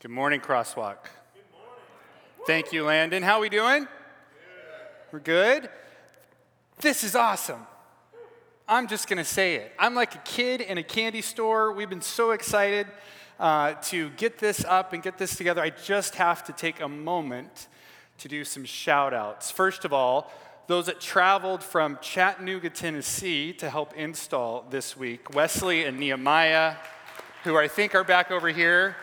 Good morning, Crosswalk. Good morning. Thank you, Landon. How are we doing? We're good? This is awesome. I'm just going to say it. I'm like a kid in a candy store. We've been so excited uh, to get this up and get this together. I just have to take a moment to do some shout outs. First of all, those that traveled from Chattanooga, Tennessee to help install this week Wesley and Nehemiah, who I think are back over here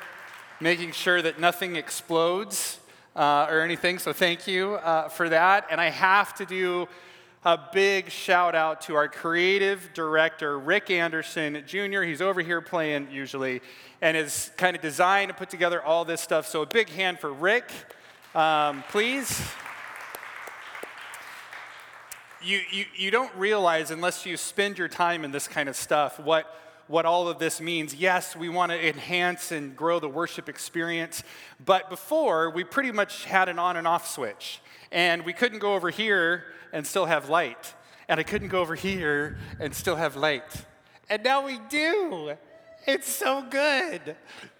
making sure that nothing explodes uh, or anything. So thank you uh, for that. And I have to do a big shout out to our creative director, Rick Anderson Jr. He's over here playing usually and has kind of designed and put together all this stuff. So a big hand for Rick, um, please. You, you, you don't realize, unless you spend your time in this kind of stuff, what what all of this means. Yes, we want to enhance and grow the worship experience, but before we pretty much had an on and off switch. And we couldn't go over here and still have light. And I couldn't go over here and still have light. And now we do. It's so good.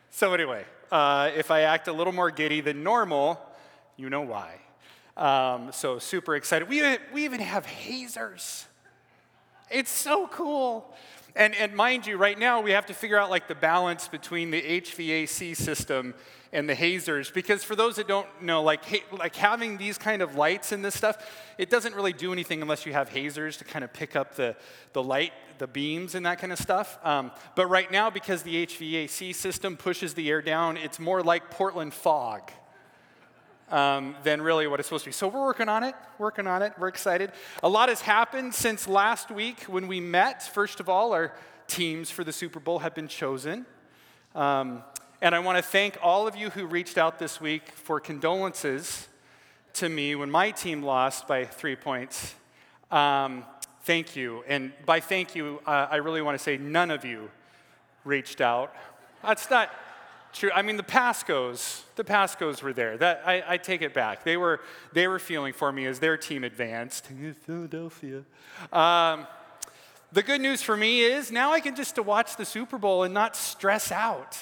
So, anyway, uh, if I act a little more giddy than normal, you know why. Um, so, super excited. We, we even have hazers. It's so cool. And, and mind you, right now we have to figure out like the balance between the HVAC system and the hazers. Because for those that don't know like ha- like having these kind of lights and this stuff it doesn't really do anything unless you have hazers to kind of pick up the, the light the beams and that kind of stuff. Um, but right now because the hvac system pushes the air down it's more like portland fog um, than really what it's supposed to be. So we're working on it, working on it. We're excited. A lot has happened since last week when we met. First of all, our teams for the Super Bowl have been chosen. Um, and I want to thank all of you who reached out this week for condolences to me when my team lost by three points. Um, thank you. And by thank you, uh, I really want to say none of you reached out. That's not true. I mean, the Pascos, the Pascos were there. That I, I, take it back. They were they were feeling for me as their team advanced. Philadelphia. Um, the good news for me is now I can just to watch the Super Bowl and not stress out.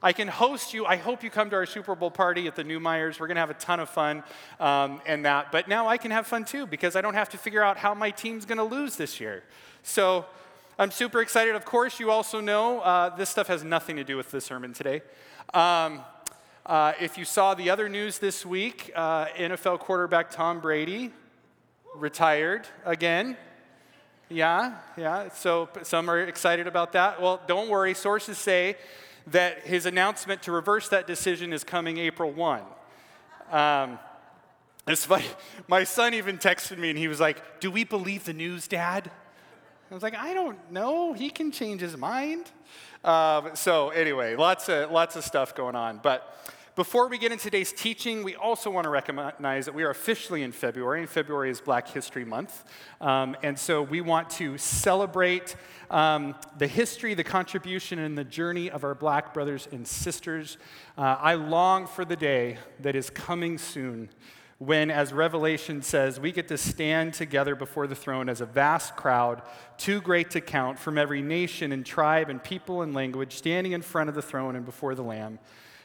I can host you. I hope you come to our Super Bowl party at the Newmeyers. We're going to have a ton of fun um, and that. But now I can have fun too because I don't have to figure out how my team's going to lose this year. So I'm super excited. Of course, you also know uh, this stuff has nothing to do with the sermon today. Um, uh, if you saw the other news this week, uh, NFL quarterback Tom Brady retired again. Yeah, yeah. So some are excited about that. Well, don't worry. Sources say that his announcement to reverse that decision is coming April 1. Um, it's funny. My son even texted me and he was like, Do we believe the news, Dad? I was like, I don't know. He can change his mind. Um, so anyway, lots of lots of stuff going on. But before we get into today's teaching, we also want to recognize that we are officially in February, and February is Black History Month. Um, and so we want to celebrate um, the history, the contribution, and the journey of our black brothers and sisters. Uh, I long for the day that is coming soon when, as Revelation says, we get to stand together before the throne as a vast crowd, too great to count, from every nation and tribe and people and language, standing in front of the throne and before the Lamb.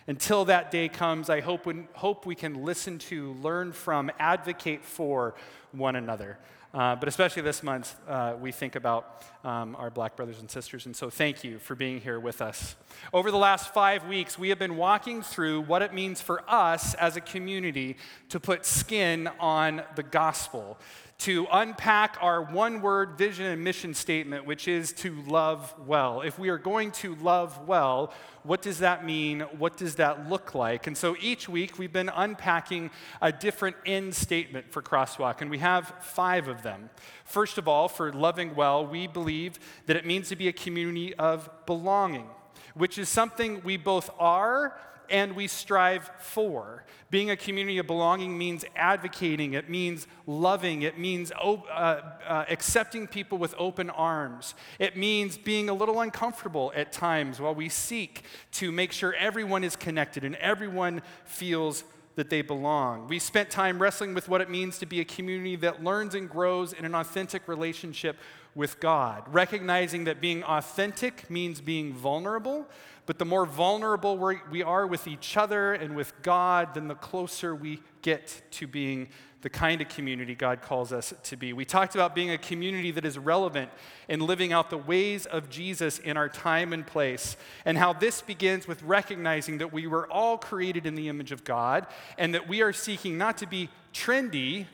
Until that day comes, I hope, hope we can listen to, learn from, advocate for one another. Uh, but especially this month, uh, we think about um, our black brothers and sisters. And so thank you for being here with us. Over the last five weeks, we have been walking through what it means for us as a community to put skin on the gospel, to unpack our one word vision and mission statement, which is to love well. If we are going to love well, what does that mean? What does that look like? And so each week we've been unpacking a different end statement for Crosswalk, and we have five of them. First of all, for loving well, we believe that it means to be a community of belonging, which is something we both are and we strive for. Being a community of belonging means advocating, it means loving, it means uh, uh, accepting people with open arms. It means being a little uncomfortable at times while we seek to make sure everyone is connected and everyone feels that they belong. We spent time wrestling with what it means to be a community that learns and grows in an authentic relationship with God, recognizing that being authentic means being vulnerable, but the more vulnerable we are with each other and with God, then the closer we get to being the kind of community God calls us to be. We talked about being a community that is relevant and living out the ways of Jesus in our time and place, and how this begins with recognizing that we were all created in the image of God and that we are seeking not to be trendy,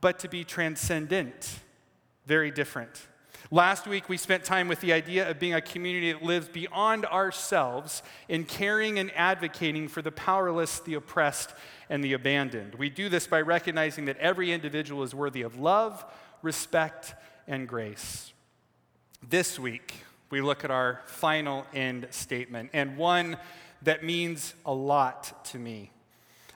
but to be transcendent. Very different. Last week, we spent time with the idea of being a community that lives beyond ourselves in caring and advocating for the powerless, the oppressed, and the abandoned. We do this by recognizing that every individual is worthy of love, respect, and grace. This week, we look at our final end statement, and one that means a lot to me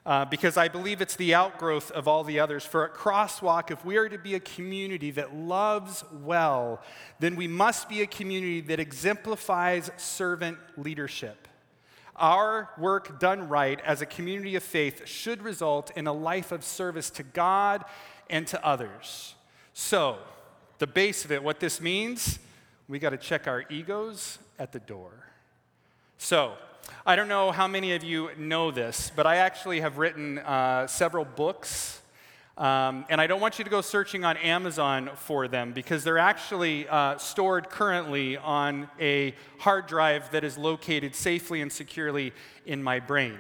uh, because I believe it's the outgrowth of all the others. For at Crosswalk, if we are to be a community that loves well, then we must be a community that exemplifies servant leadership. Our work done right as a community of faith should result in a life of service to God and to others. So, the base of it, what this means, we got to check our egos at the door. So, I don't know how many of you know this, but I actually have written uh, several books. Um, and I don't want you to go searching on Amazon for them because they're actually uh, stored currently on a hard drive that is located safely and securely in my brain.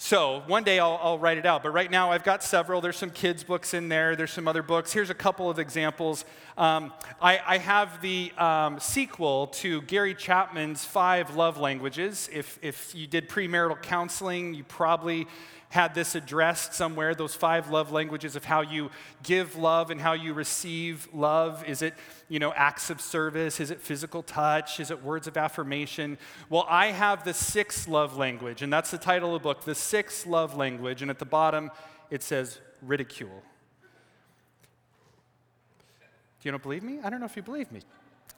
So one day I'll, I'll, write it out, but right now I've got several. There's some kids' books in there, there's some other books. Here's a couple of examples. Um, I, I, have the um, sequel to Gary Chapman's Five Love Languages. If, if you did premarital counseling, you probably had this addressed somewhere those five love languages of how you give love and how you receive love. Is it you know acts of service? Is it physical touch? Is it words of affirmation? Well i have the sixth love language and that's the title of the book the sixth love language and at the bottom it says ridicule. Do you don't believe me? I don't know if you believe me.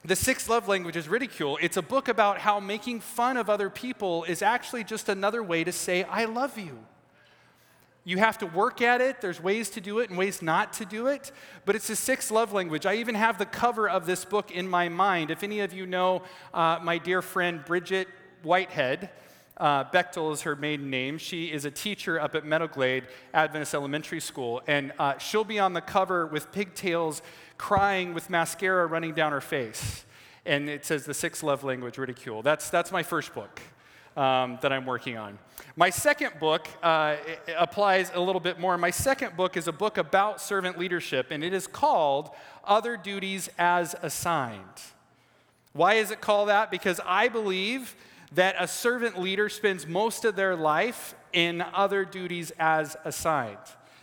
The sixth love language is ridicule. It's a book about how making fun of other people is actually just another way to say, I love you. You have to work at it. There's ways to do it and ways not to do it. But it's a sixth love language. I even have the cover of this book in my mind. If any of you know uh, my dear friend Bridget Whitehead, uh, Bechtel is her maiden name. She is a teacher up at Meadowglade Adventist Elementary School. And uh, she'll be on the cover with pigtails, crying with mascara running down her face. And it says the sixth love language, ridicule. That's, that's my first book um, that I'm working on. My second book uh, applies a little bit more. My second book is a book about servant leadership, and it is called Other Duties as Assigned. Why is it called that? Because I believe that a servant leader spends most of their life in other duties as assigned.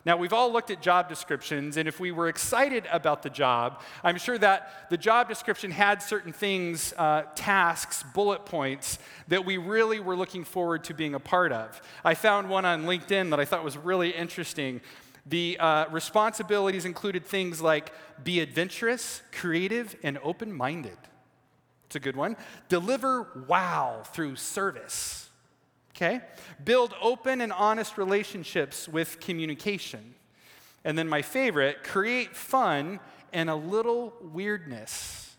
Now, we've all looked at job descriptions, and if we were excited about the job, I'm sure that the job description had certain things, uh, tasks, bullet points that we really were looking forward to being a part of. I found one on LinkedIn that I thought was really interesting. The uh, responsibilities included things like be adventurous, creative, and open minded. It's a good one. Deliver wow through service okay? Build open and honest relationships with communication. And then my favorite, create fun and a little weirdness.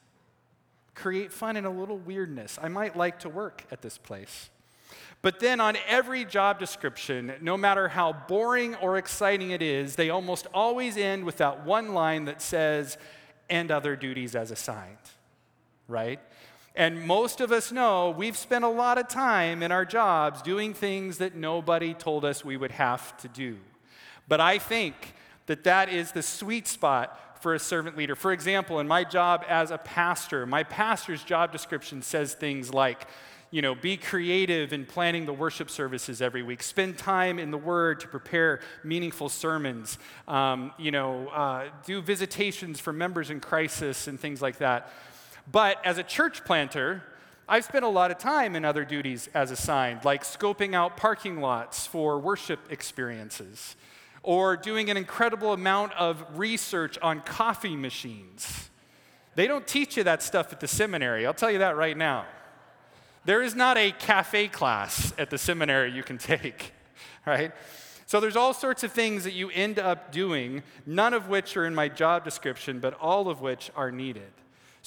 Create fun and a little weirdness. I might like to work at this place. But then on every job description, no matter how boring or exciting it is, they almost always end with that one line that says, and other duties as assigned, right? And most of us know we've spent a lot of time in our jobs doing things that nobody told us we would have to do. But I think that that is the sweet spot for a servant leader. For example, in my job as a pastor, my pastor's job description says things like, you know, be creative in planning the worship services every week. Spend time in the Word to prepare meaningful sermons. Um, you know, uh, do visitations for members in crisis and things like that. But as a church planter, I've spent a lot of time in other duties as assigned, like scoping out parking lots for worship experiences, or doing an incredible amount of research on coffee machines. They don't teach you that stuff at the seminary, I'll tell you that right now. There is not a cafe class at the seminary you can take. right? So there's all sorts of things that you end up doing, none of which are in my job description, but all of which are needed.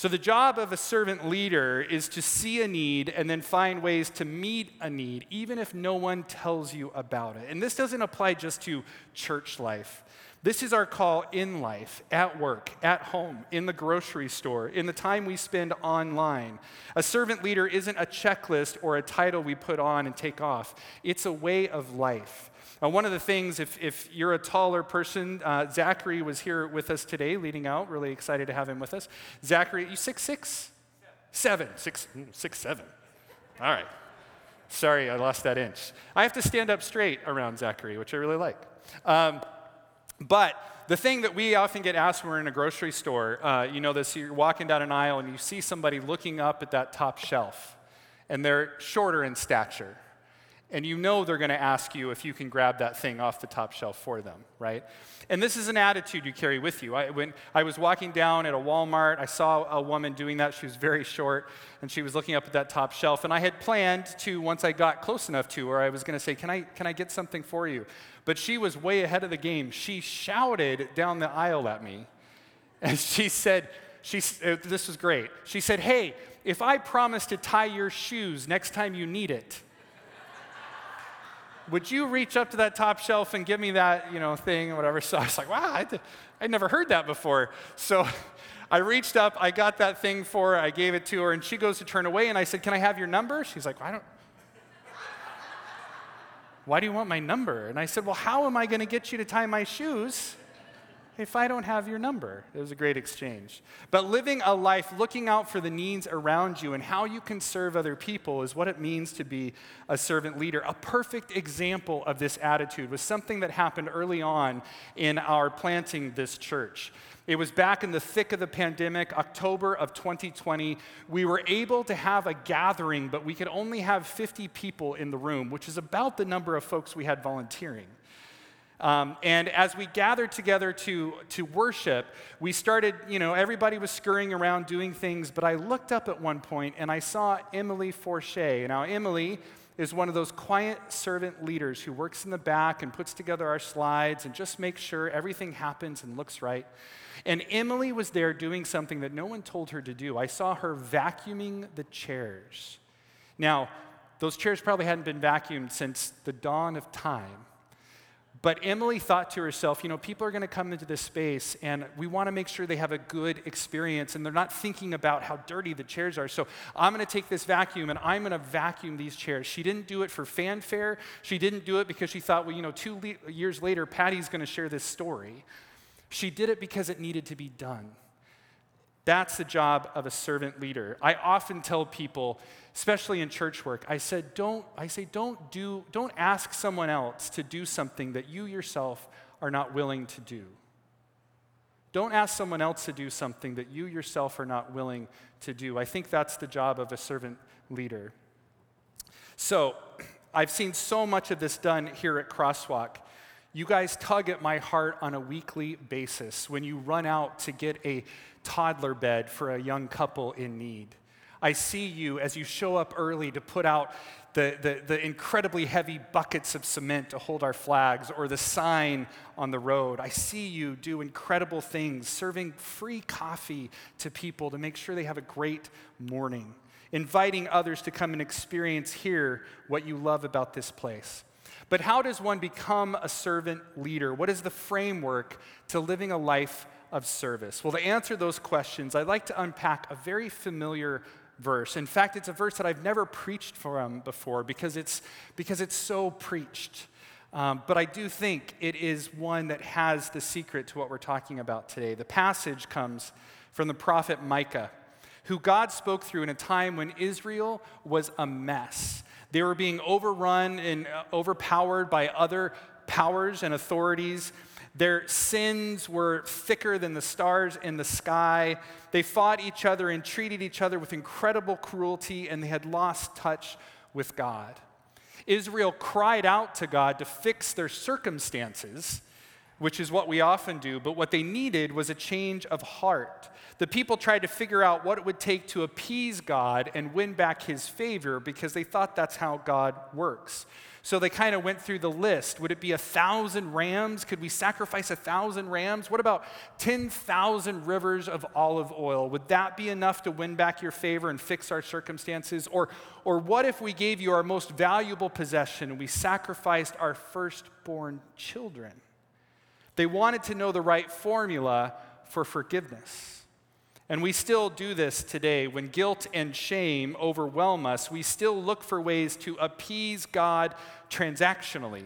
So the job of a servant leader is to see a need and then find ways to meet a need, even if no one tells you about it. And this doesn't apply just to church life. This is our call in life, at work, at home, in the grocery store, in the time we spend online. A servant leader isn't a checklist or a title we put on and take off, it's a way of life. Uh, one of the things, if, if you're a taller person, uh, Zachary was here with us today, leading out. Really excited to have him with us. Zachary, you six six, seven, six mm, six seven. All right. Sorry, I lost that inch. I have to stand up straight around Zachary, which I really like. Um, but the thing that we often get asked when we're in a grocery store, uh, you know this, you're walking down an aisle and you see somebody looking up at that top shelf, and they're shorter in stature and you know they're going to ask you if you can grab that thing off the top shelf for them, right? And this is an attitude you carry with you. I, when I was walking down at a Walmart, I saw a woman doing that. She was very short, and she was looking up at that top shelf. And I had planned to, once I got close enough to her, I was going to say, can I, can I get something for you? But she was way ahead of the game. She shouted down the aisle at me, and she said, she, uh, this was great. She said, Hey, if I promise to tie your shoes next time you need it, would you reach up to that top shelf and give me that, you know, thing or whatever? So I was like, wow, I'd, I'd never heard that before. So I reached up, I got that thing for her, I gave it to her, and she goes to turn away, and I said, can I have your number? She's like, I don't. Why do you want my number? And I said, Well, how am I going to get you to tie my shoes if I don't have your number. It was a great exchange. But living a life looking out for the needs around you and how you can serve other people is what it means to be a servant leader. A perfect example of this attitude was something that happened early on in our planting this church. It was back in the thick of the pandemic, October of 2020. We were able to have a gathering, but we could only have 50 people in the room, which is about the number of folks we had volunteering. Um, and as we gathered together to, to worship, we started, you know, everybody was scurrying around doing things, but I looked up at one point and I saw Emily Forche. Now, Emily is one of those quiet servant leaders who works in the back and puts together our slides and just makes sure everything happens and looks right. And Emily was there doing something that no one told her to do. I saw her vacuuming the chairs. Now, those chairs probably hadn't been vacuumed since the dawn of time. But Emily thought to herself, you know, people are going to come into this space and we want to make sure they have a good experience and they're not thinking about how dirty the chairs are. So I'm going to take this vacuum and I'm going to vacuum these chairs. She didn't do it for fanfare. She didn't do it because she thought, well, you know, two le- years later, Patty's going to share this story. She did it because it needed to be done. That's the job of a servant leader. I often tell people, especially in church work, I said, don't, I say, don't do, don't ask someone else to do something that you yourself are not willing to do. Don't ask someone else to do something that you yourself are not willing to do. I think that's the job of a servant leader. So, I've seen so much of this done here at Crosswalk. You guys tug at my heart on a weekly basis when you run out to get a toddler bed for a young couple in need. I see you as you show up early to put out the, the, the, incredibly heavy buckets of cement to hold our flags or the sign on the road. I see you do incredible things, serving free coffee to people to make sure they have a great morning, inviting others to come and experience here what you love about this place. But how does one become a servant leader? What is the framework to living a life of service? Well, to answer those questions, I'd like to unpack a very familiar verse. In fact, it's a verse that I've never preached from before because it's, because it's so preached. Um, but I do think it is one that has the secret to what we're talking about today. The passage comes from the prophet Micah, who God spoke through in a time when Israel was a mess. They were being overrun and uh, overpowered by other powers and authorities. Their sins were thicker than the stars in the sky. They fought each other and treated each other with incredible cruelty, and they had lost touch with God. Israel cried out to God to fix their circumstances which is what we often do, but what they needed was a change of heart. The people tried to figure out what it would take to appease God and win back his favor because they thought that's how God works. So they kind of went through the list. Would it be a thousand rams? Could we sacrifice a thousand rams? What about 10,000 rivers of olive oil? Would that be enough to win back your favor and fix our circumstances? Or, or what if we gave you our most valuable possession and we sacrificed our firstborn children? They wanted to know the right formula for forgiveness. And we still do this today. When guilt and shame overwhelm us, we still look for ways to appease God transactionally,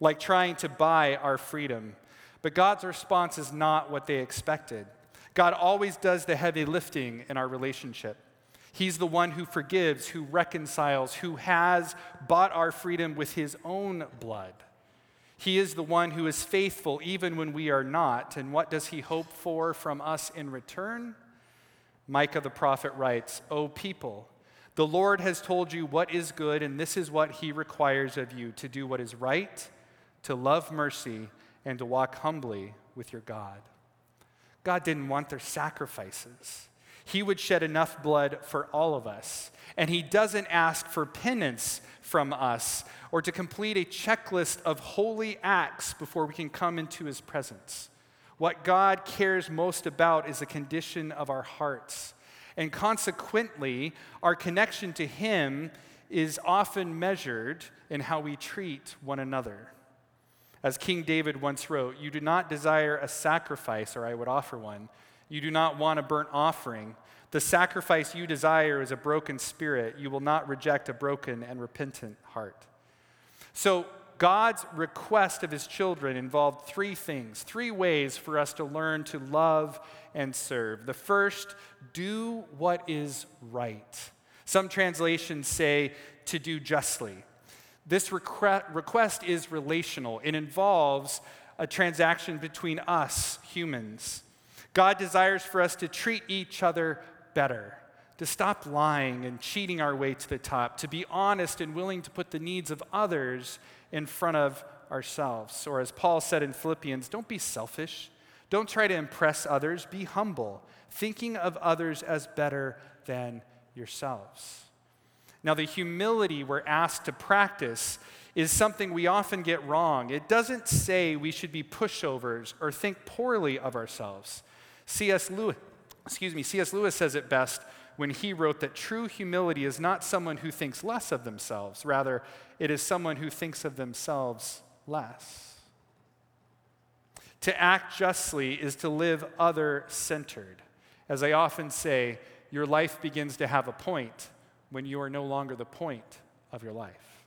like trying to buy our freedom. But God's response is not what they expected. God always does the heavy lifting in our relationship. He's the one who forgives, who reconciles, who has bought our freedom with his own blood. He is the one who is faithful even when we are not. And what does he hope for from us in return? Micah the prophet writes, O people, the Lord has told you what is good, and this is what he requires of you to do what is right, to love mercy, and to walk humbly with your God. God didn't want their sacrifices. He would shed enough blood for all of us. And He doesn't ask for penance from us or to complete a checklist of holy acts before we can come into His presence. What God cares most about is the condition of our hearts. And consequently, our connection to Him is often measured in how we treat one another. As King David once wrote, You do not desire a sacrifice, or I would offer one. You do not want a burnt offering. The sacrifice you desire is a broken spirit. You will not reject a broken and repentant heart. So, God's request of his children involved three things, three ways for us to learn to love and serve. The first, do what is right. Some translations say to do justly. This requ- request is relational, it involves a transaction between us, humans. God desires for us to treat each other better, to stop lying and cheating our way to the top, to be honest and willing to put the needs of others in front of ourselves. Or as Paul said in Philippians, don't be selfish. Don't try to impress others. Be humble, thinking of others as better than yourselves. Now, the humility we're asked to practice is something we often get wrong. It doesn't say we should be pushovers or think poorly of ourselves. C.S. Lewis, excuse me, C.S. Lewis says it best when he wrote that true humility is not someone who thinks less of themselves, rather, it is someone who thinks of themselves less. To act justly is to live other centered. As I often say, your life begins to have a point when you are no longer the point of your life.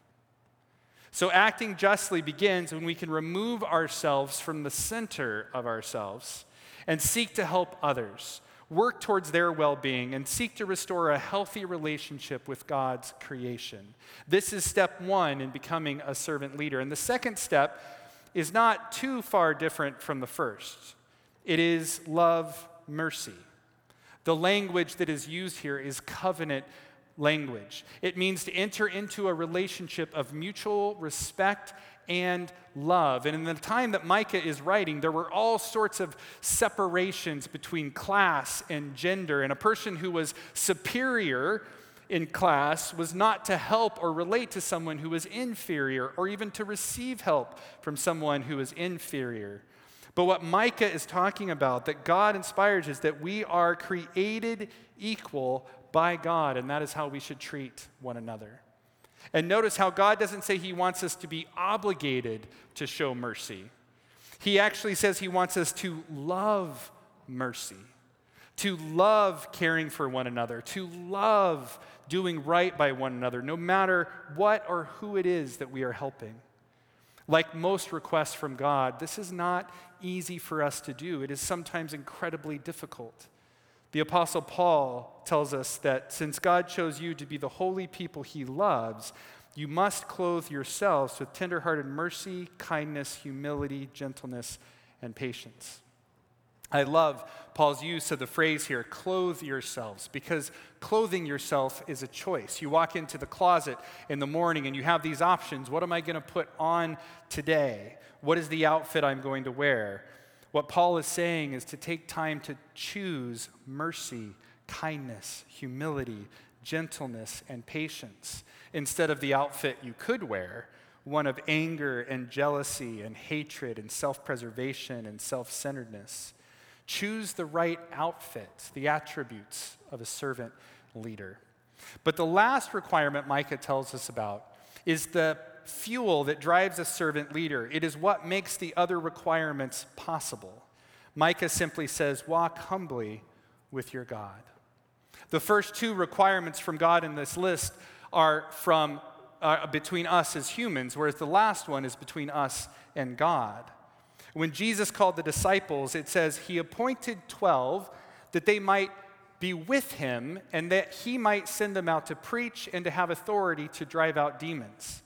So, acting justly begins when we can remove ourselves from the center of ourselves and seek to help others, work towards their well being, and seek to restore a healthy relationship with God's creation. This is step one in becoming a servant leader. And the second step is not too far different from the first it is love mercy. The language that is used here is covenant language. It means to enter into a relationship of mutual respect and love. And in the time that Micah is writing, there were all sorts of separations between class and gender. And a person who was superior in class was not to help or relate to someone who was inferior or even to receive help from someone who is inferior. But what Micah is talking about, that God inspires, is that we are created equal by God, and that is how we should treat one another. And notice how God doesn't say he wants us to be obligated to show mercy. He actually says he wants us to love mercy, to love caring for one another, to love doing right by one another, no matter what or who it is that we are helping. Like most requests from God, this is not easy for us to do. It is sometimes incredibly difficult. The Apostle Paul tells us that since God chose you to be the holy people he loves, you must clothe yourselves with tenderhearted mercy, kindness, humility, gentleness, and patience. I love Paul's use of the phrase here, clothe yourselves, because clothing yourself is a choice. You walk into the closet in the morning and you have these options. What am I going to put on today? What is the outfit I'm going to wear? What Paul is saying is to take time to choose mercy, kindness, humility, gentleness, and patience instead of the outfit you could wear, one of anger and jealousy and hatred and self preservation and self centeredness. Choose the right outfit, the attributes of a servant leader. But the last requirement Micah tells us about is the fuel that drives a servant leader. It is what makes the other requirements possible. Micah simply says, Walk humbly with your God. The first two requirements from God in this list are from uh, between us as humans, whereas the last one is between us and God. When Jesus called the disciples, it says he appointed 12 that they might be with him and that he might send them out to preach and to have authority to drive out demons.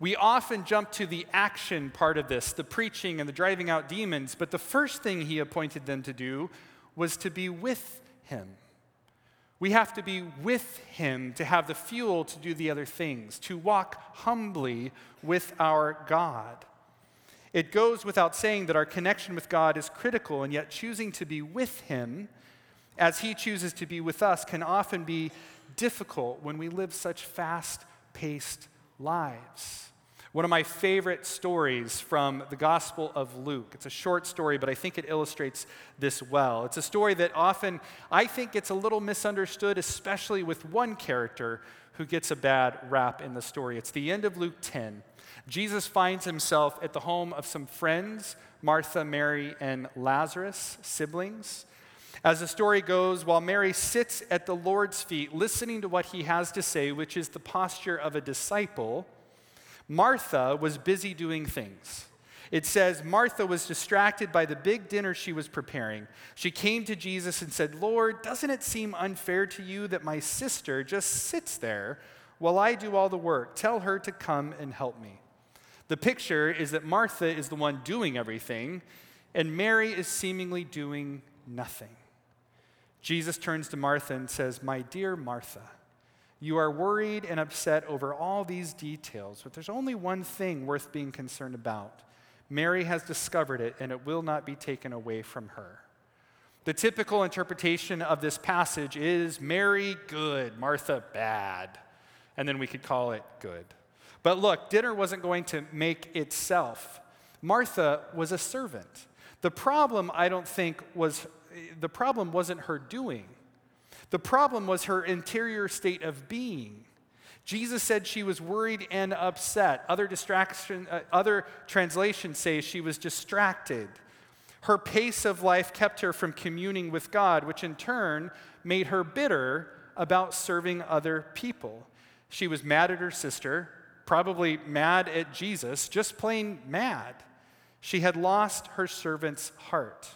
We often jump to the action part of this, the preaching and the driving out demons, but the first thing he appointed them to do was to be with him. We have to be with him to have the fuel to do the other things, to walk humbly with our God. It goes without saying that our connection with God is critical, and yet choosing to be with Him as He chooses to be with us can often be difficult when we live such fast paced lives. One of my favorite stories from the Gospel of Luke. It's a short story, but I think it illustrates this well. It's a story that often I think gets a little misunderstood, especially with one character who gets a bad rap in the story. It's the end of Luke 10. Jesus finds himself at the home of some friends, Martha, Mary, and Lazarus, siblings. As the story goes, while Mary sits at the Lord's feet listening to what he has to say, which is the posture of a disciple, Martha was busy doing things. It says, Martha was distracted by the big dinner she was preparing. She came to Jesus and said, Lord, doesn't it seem unfair to you that my sister just sits there while I do all the work? Tell her to come and help me. The picture is that Martha is the one doing everything, and Mary is seemingly doing nothing. Jesus turns to Martha and says, My dear Martha, you are worried and upset over all these details, but there's only one thing worth being concerned about. Mary has discovered it, and it will not be taken away from her. The typical interpretation of this passage is Mary, good, Martha, bad. And then we could call it good. But look, dinner wasn't going to make itself. Martha was a servant. The problem, I don't think, was the problem wasn't her doing. The problem was her interior state of being. Jesus said she was worried and upset. Other distraction, uh, other translations say she was distracted. Her pace of life kept her from communing with God, which in turn made her bitter about serving other people. She was mad at her sister probably mad at Jesus, just plain mad. She had lost her servant's heart.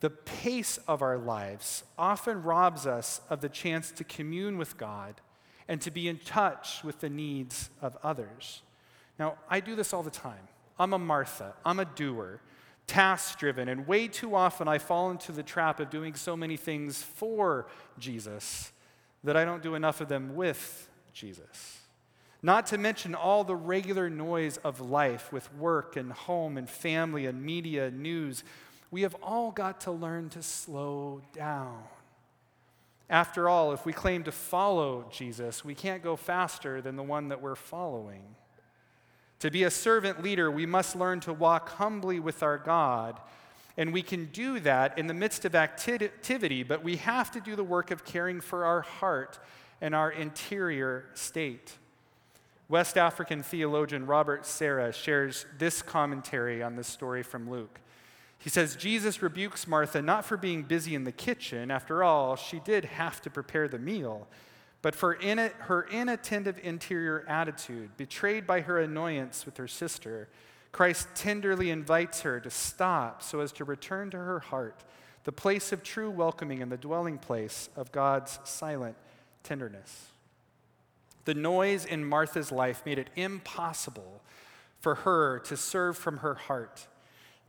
The pace of our lives often robs us of the chance to commune with God and to be in touch with the needs of others. Now, I do this all the time. I'm a Martha, I'm a doer, task driven, and way too often I fall into the trap of doing so many things for Jesus that I don't do enough of them with Jesus. Not to mention all the regular noise of life with work and home and family and media and news. We have all got to learn to slow down. After all, if we claim to follow Jesus, we can't go faster than the one that we're following. To be a servant leader, we must learn to walk humbly with our God. And we can do that in the midst of activity, but we have to do the work of caring for our heart and our interior state. West African theologian Robert Sarah shares this commentary on this story from Luke. He says, Jesus rebukes Martha not for being busy in the kitchen. After all, she did have to prepare the meal, but for in it, her inattentive interior attitude, betrayed by her annoyance with her sister. Christ tenderly invites her to stop so as to return to her heart, the place of true welcoming and the dwelling place of God's silent tenderness. The noise in Martha's life made it impossible for her to serve from her heart.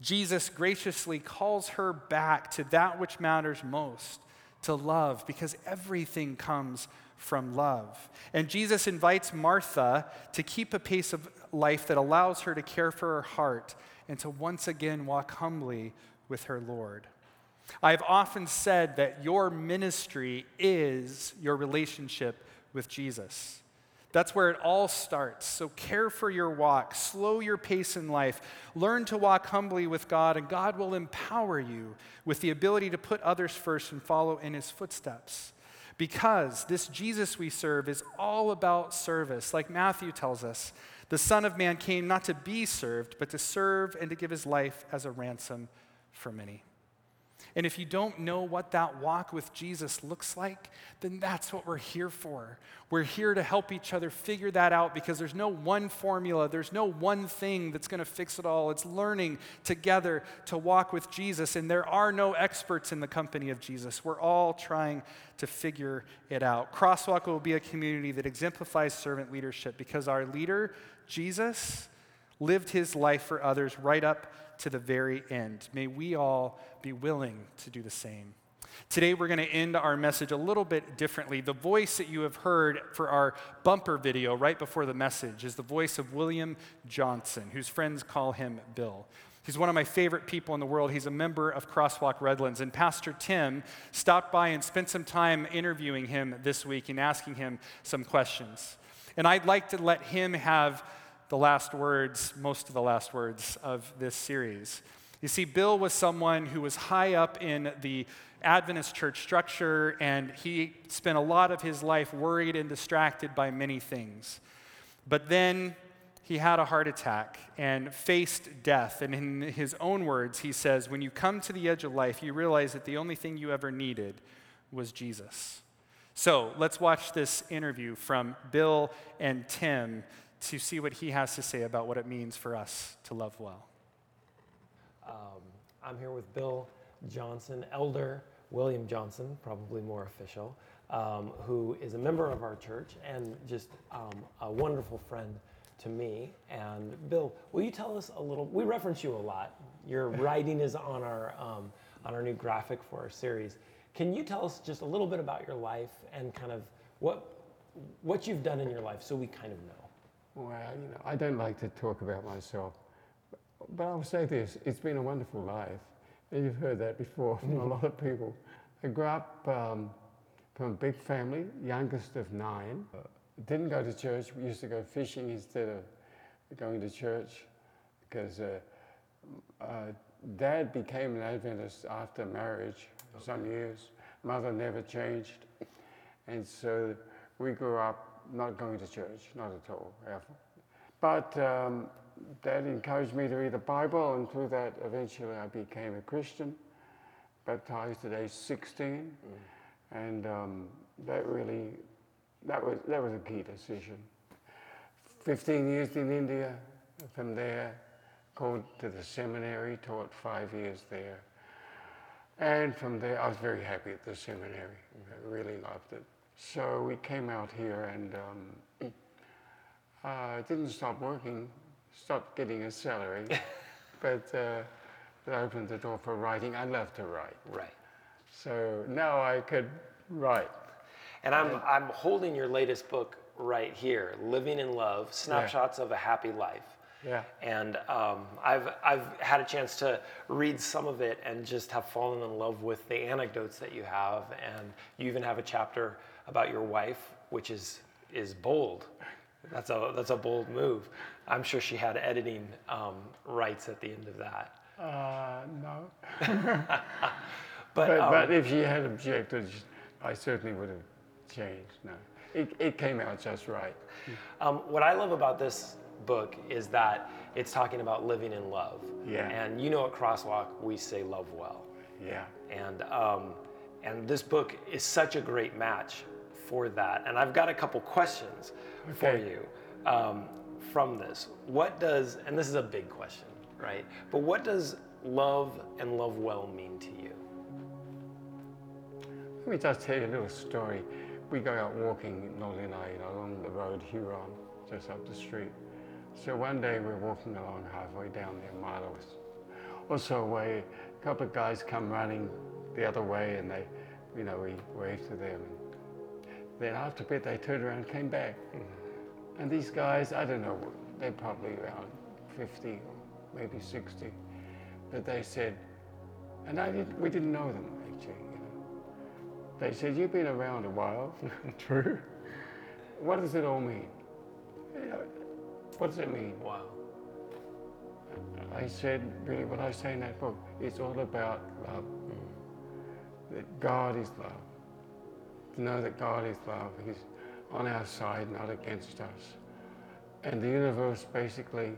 Jesus graciously calls her back to that which matters most, to love, because everything comes from love. And Jesus invites Martha to keep a pace of life that allows her to care for her heart and to once again walk humbly with her Lord. I've often said that your ministry is your relationship with Jesus. That's where it all starts. So care for your walk, slow your pace in life, learn to walk humbly with God, and God will empower you with the ability to put others first and follow in his footsteps. Because this Jesus we serve is all about service. Like Matthew tells us, the Son of Man came not to be served, but to serve and to give his life as a ransom for many. And if you don't know what that walk with Jesus looks like, then that's what we're here for. We're here to help each other figure that out because there's no one formula, there's no one thing that's going to fix it all. It's learning together to walk with Jesus, and there are no experts in the company of Jesus. We're all trying to figure it out. Crosswalk will be a community that exemplifies servant leadership because our leader, Jesus, lived his life for others right up to the very end. May we all be willing to do the same. Today, we're going to end our message a little bit differently. The voice that you have heard for our bumper video right before the message is the voice of William Johnson, whose friends call him Bill. He's one of my favorite people in the world. He's a member of Crosswalk Redlands. And Pastor Tim stopped by and spent some time interviewing him this week and asking him some questions. And I'd like to let him have the last words, most of the last words of this series. You see, Bill was someone who was high up in the Adventist church structure, and he spent a lot of his life worried and distracted by many things. But then he had a heart attack and faced death. And in his own words, he says, When you come to the edge of life, you realize that the only thing you ever needed was Jesus. So let's watch this interview from Bill and Tim to see what he has to say about what it means for us to love well. Um, I'm here with Bill Johnson, Elder William Johnson, probably more official, um, who is a member of our church and just um, a wonderful friend to me. And Bill, will you tell us a little? We reference you a lot. Your writing is on our um, on our new graphic for our series. Can you tell us just a little bit about your life and kind of what what you've done in your life, so we kind of know? Well, you know, I don't like to talk about myself, but I'll say this: it's been a wonderful life, and you've heard that before from a lot of people. I grew up um, from a big family, youngest of nine. Uh, didn't go to church. We used to go fishing instead of going to church because uh, uh, Dad became an Adventist after marriage, okay. some years. Mother never changed, and so we grew up not going to church, not at all. ever. But um, Dad encouraged me to read the Bible, and through that, eventually, I became a Christian, baptized at age 16, mm. and um, that really, that was that was a key decision. 15 years in India, from there, called to the seminary, taught five years there. And from there, I was very happy at the seminary. I really loved it. So we came out here and um, uh, didn't stop working, stopped getting a salary, but uh, it opened the door for writing. I love to write. Right. So now I could write. And I'm, I'm holding your latest book right here, Living in Love, Snapshots yeah. of a Happy Life. Yeah. And um, I've, I've had a chance to read some of it and just have fallen in love with the anecdotes that you have. And you even have a chapter about your wife, which is, is bold. That's a, that's a bold move. I'm sure she had editing um, rights at the end of that. Uh, no. but, but, um, but, if she had objected, I certainly would have changed. No, it, it came out just right. Um, what I love about this book is that it's talking about living in love. Yeah. And you know at Crosswalk, we say love well. Yeah. And, um, and this book is such a great match for that. And I've got a couple questions okay. for you um, from this. What does, and this is a big question, right? But what does love and love well mean to you? Let me just tell you a little story. We go out walking, Nolly and I, along the road Huron, just up the street. So one day we're walking along halfway down there, Milo was or so away, a couple of guys come running the other way and they, you know, we wave to them. Then after a bit, they turned around and came back. And these guys, I don't know, they're probably around 50 or maybe 60. But they said, and I didn't, we didn't know them actually, you know. They said, you've been around a while. True. What does it all mean? You know, what does it mean? Wow. I said, really, what I say in that book, it's all about love. Mm. That God is love. To know that God is love. He's on our side, not against us. And the universe basically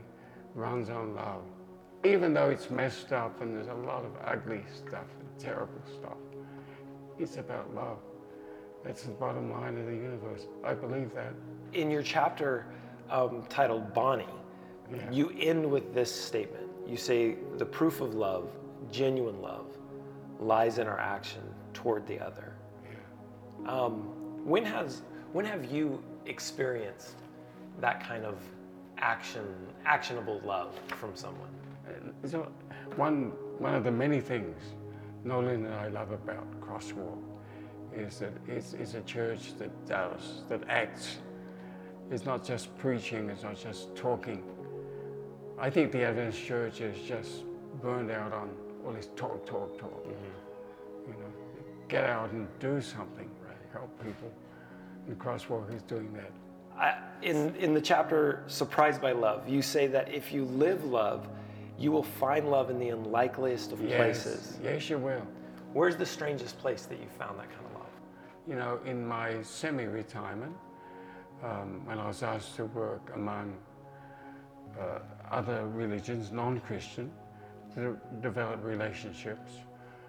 runs on love. Even though it's messed up and there's a lot of ugly stuff and terrible stuff, it's about love. That's the bottom line of the universe. I believe that. In your chapter um, titled Bonnie, Yeah. you end with this statement. You say, The proof of love, genuine love, lies in our action toward the other. Um, when, has, when have you experienced that kind of action, actionable love from someone? Uh, So one, one of the many things Nolan and I love about Crosswalk is that it's, it's a church that does, that acts. It's not just preaching, it's not just talking. I think the Adventist church is just burned out on all this talk, talk, talk. You know, get out and do something, help people. And Crosswalk is doing that. I, in, in the chapter Surprised by Love, you say that if you live love, you will find love in the unlikeliest of places. Yes, you will. Where's the strangest place that you found that kind of love? You know, in my semi-retirement, um, when I was asked to work among uh, other religions, non-Christian, to develop relationships,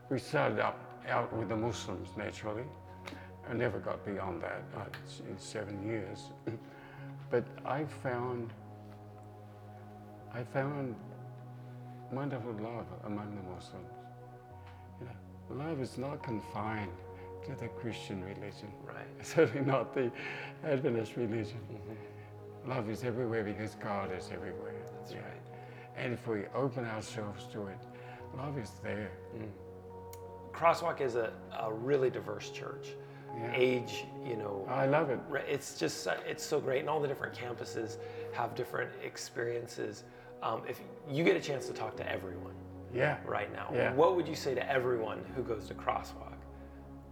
we started up, out with the Muslims naturally. I never got beyond that uh, in seven years. but I found, I found wonderful love among the Muslims. You know, love is not confined to the Christian religion. Right. Certainly not the Adventist religion. Love is everywhere because God is everywhere. That's Yeah. right. And if we open ourselves to it, love is there. Crosswalk is a, a really diverse church. Yeah. Age, you know, I love it. It's just, it's so great, and all the different campuses have different experiences. Um, if you get a chance to talk to everyone Yeah. right now, Yeah. what would you say to everyone who goes to Crosswalk?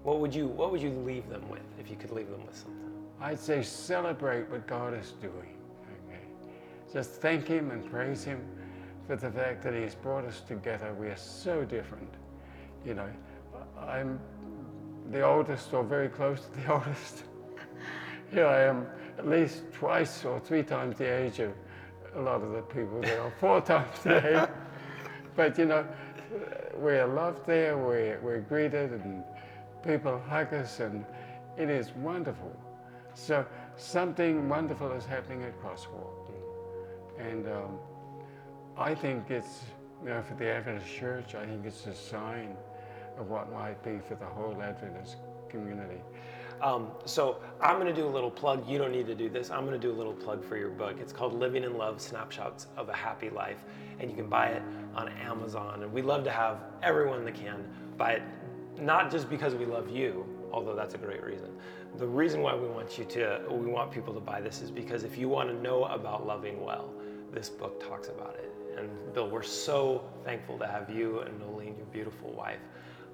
What would you What would you leave them with if you could leave them with something? I'd say celebrate what God is doing. Okay. Just thank Him and praise Him for the fact that He's brought us together. We are so different. You know, I'm the oldest or very close to the oldest. Here I am at least twice or three times the age of a lot of the people there, or four times the age. But you know, we're loved there, we're, we're greeted, and people hug us, and it is wonderful. So something wonderful is happening at Crosswalk. And um, I think it's, you know, for the Adventist Church, I think it's a sign of what might be for the whole Adventist community. Um, so I'm going to do a little plug. You don't need to do this. I'm going to do a little plug for your book. It's called Living in Love: Snapshots of a Happy Life, and you can buy it on Amazon. And we love to have everyone that can buy it, not just because we love you, although that's a great reason. The reason why we want you to, we want people to buy this is because if you want to know about loving well, this book talks about it. And Bill, we're so thankful to have you and Nolene, your beautiful wife,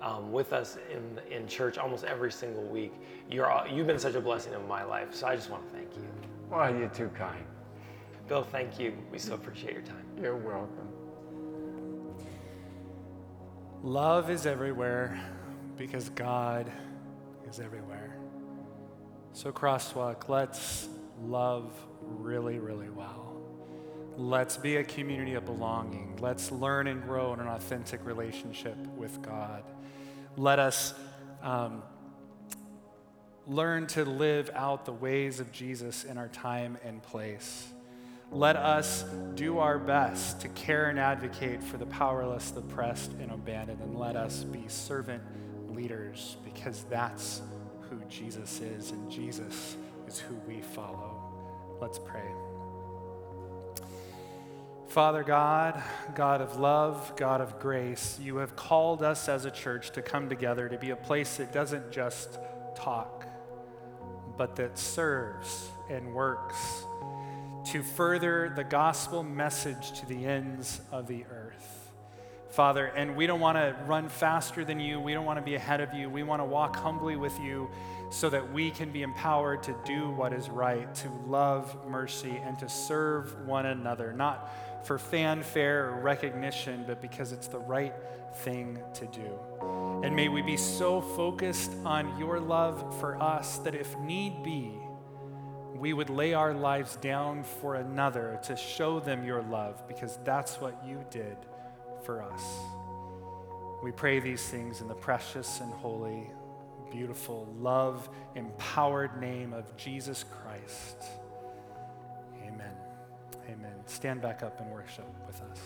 um, with us in in church almost every single week. You're all- you've been such a blessing in my life, so I just want to thank you. Why, you're too kind. Bill, thank you. We so appreciate your time. You're welcome. Love is everywhere because God is everywhere. So, Crosswalk, let's love really, really well. Let's be a community of belonging. Let's learn and grow in an authentic relationship with God. Let us um, learn to live out the ways of Jesus in our time and place. Let us do our best to care and advocate for the powerless, the oppressed, and abandoned, and let us be servant leaders because that's who Jesus is, and Jesus is who we follow. Let's pray. Father God, God of love, God of grace, you have called us as a church to come together to be a place that doesn't just talk, but that serves and works to further the gospel message to the ends of the earth. Father, and we don't want to run faster than you. We don't want to be ahead of you. We want to walk humbly with you so that we can be empowered to do what is right, to love mercy, and to serve one another, not for fanfare or recognition, but because it's the right thing to do. And may we be so focused on your love for us that if need be, we would lay our lives down for another to show them your love because that's what you did for us. We pray these things in the precious and holy, beautiful, love empowered name of Jesus Christ. Amen. Stand back up and worship with us.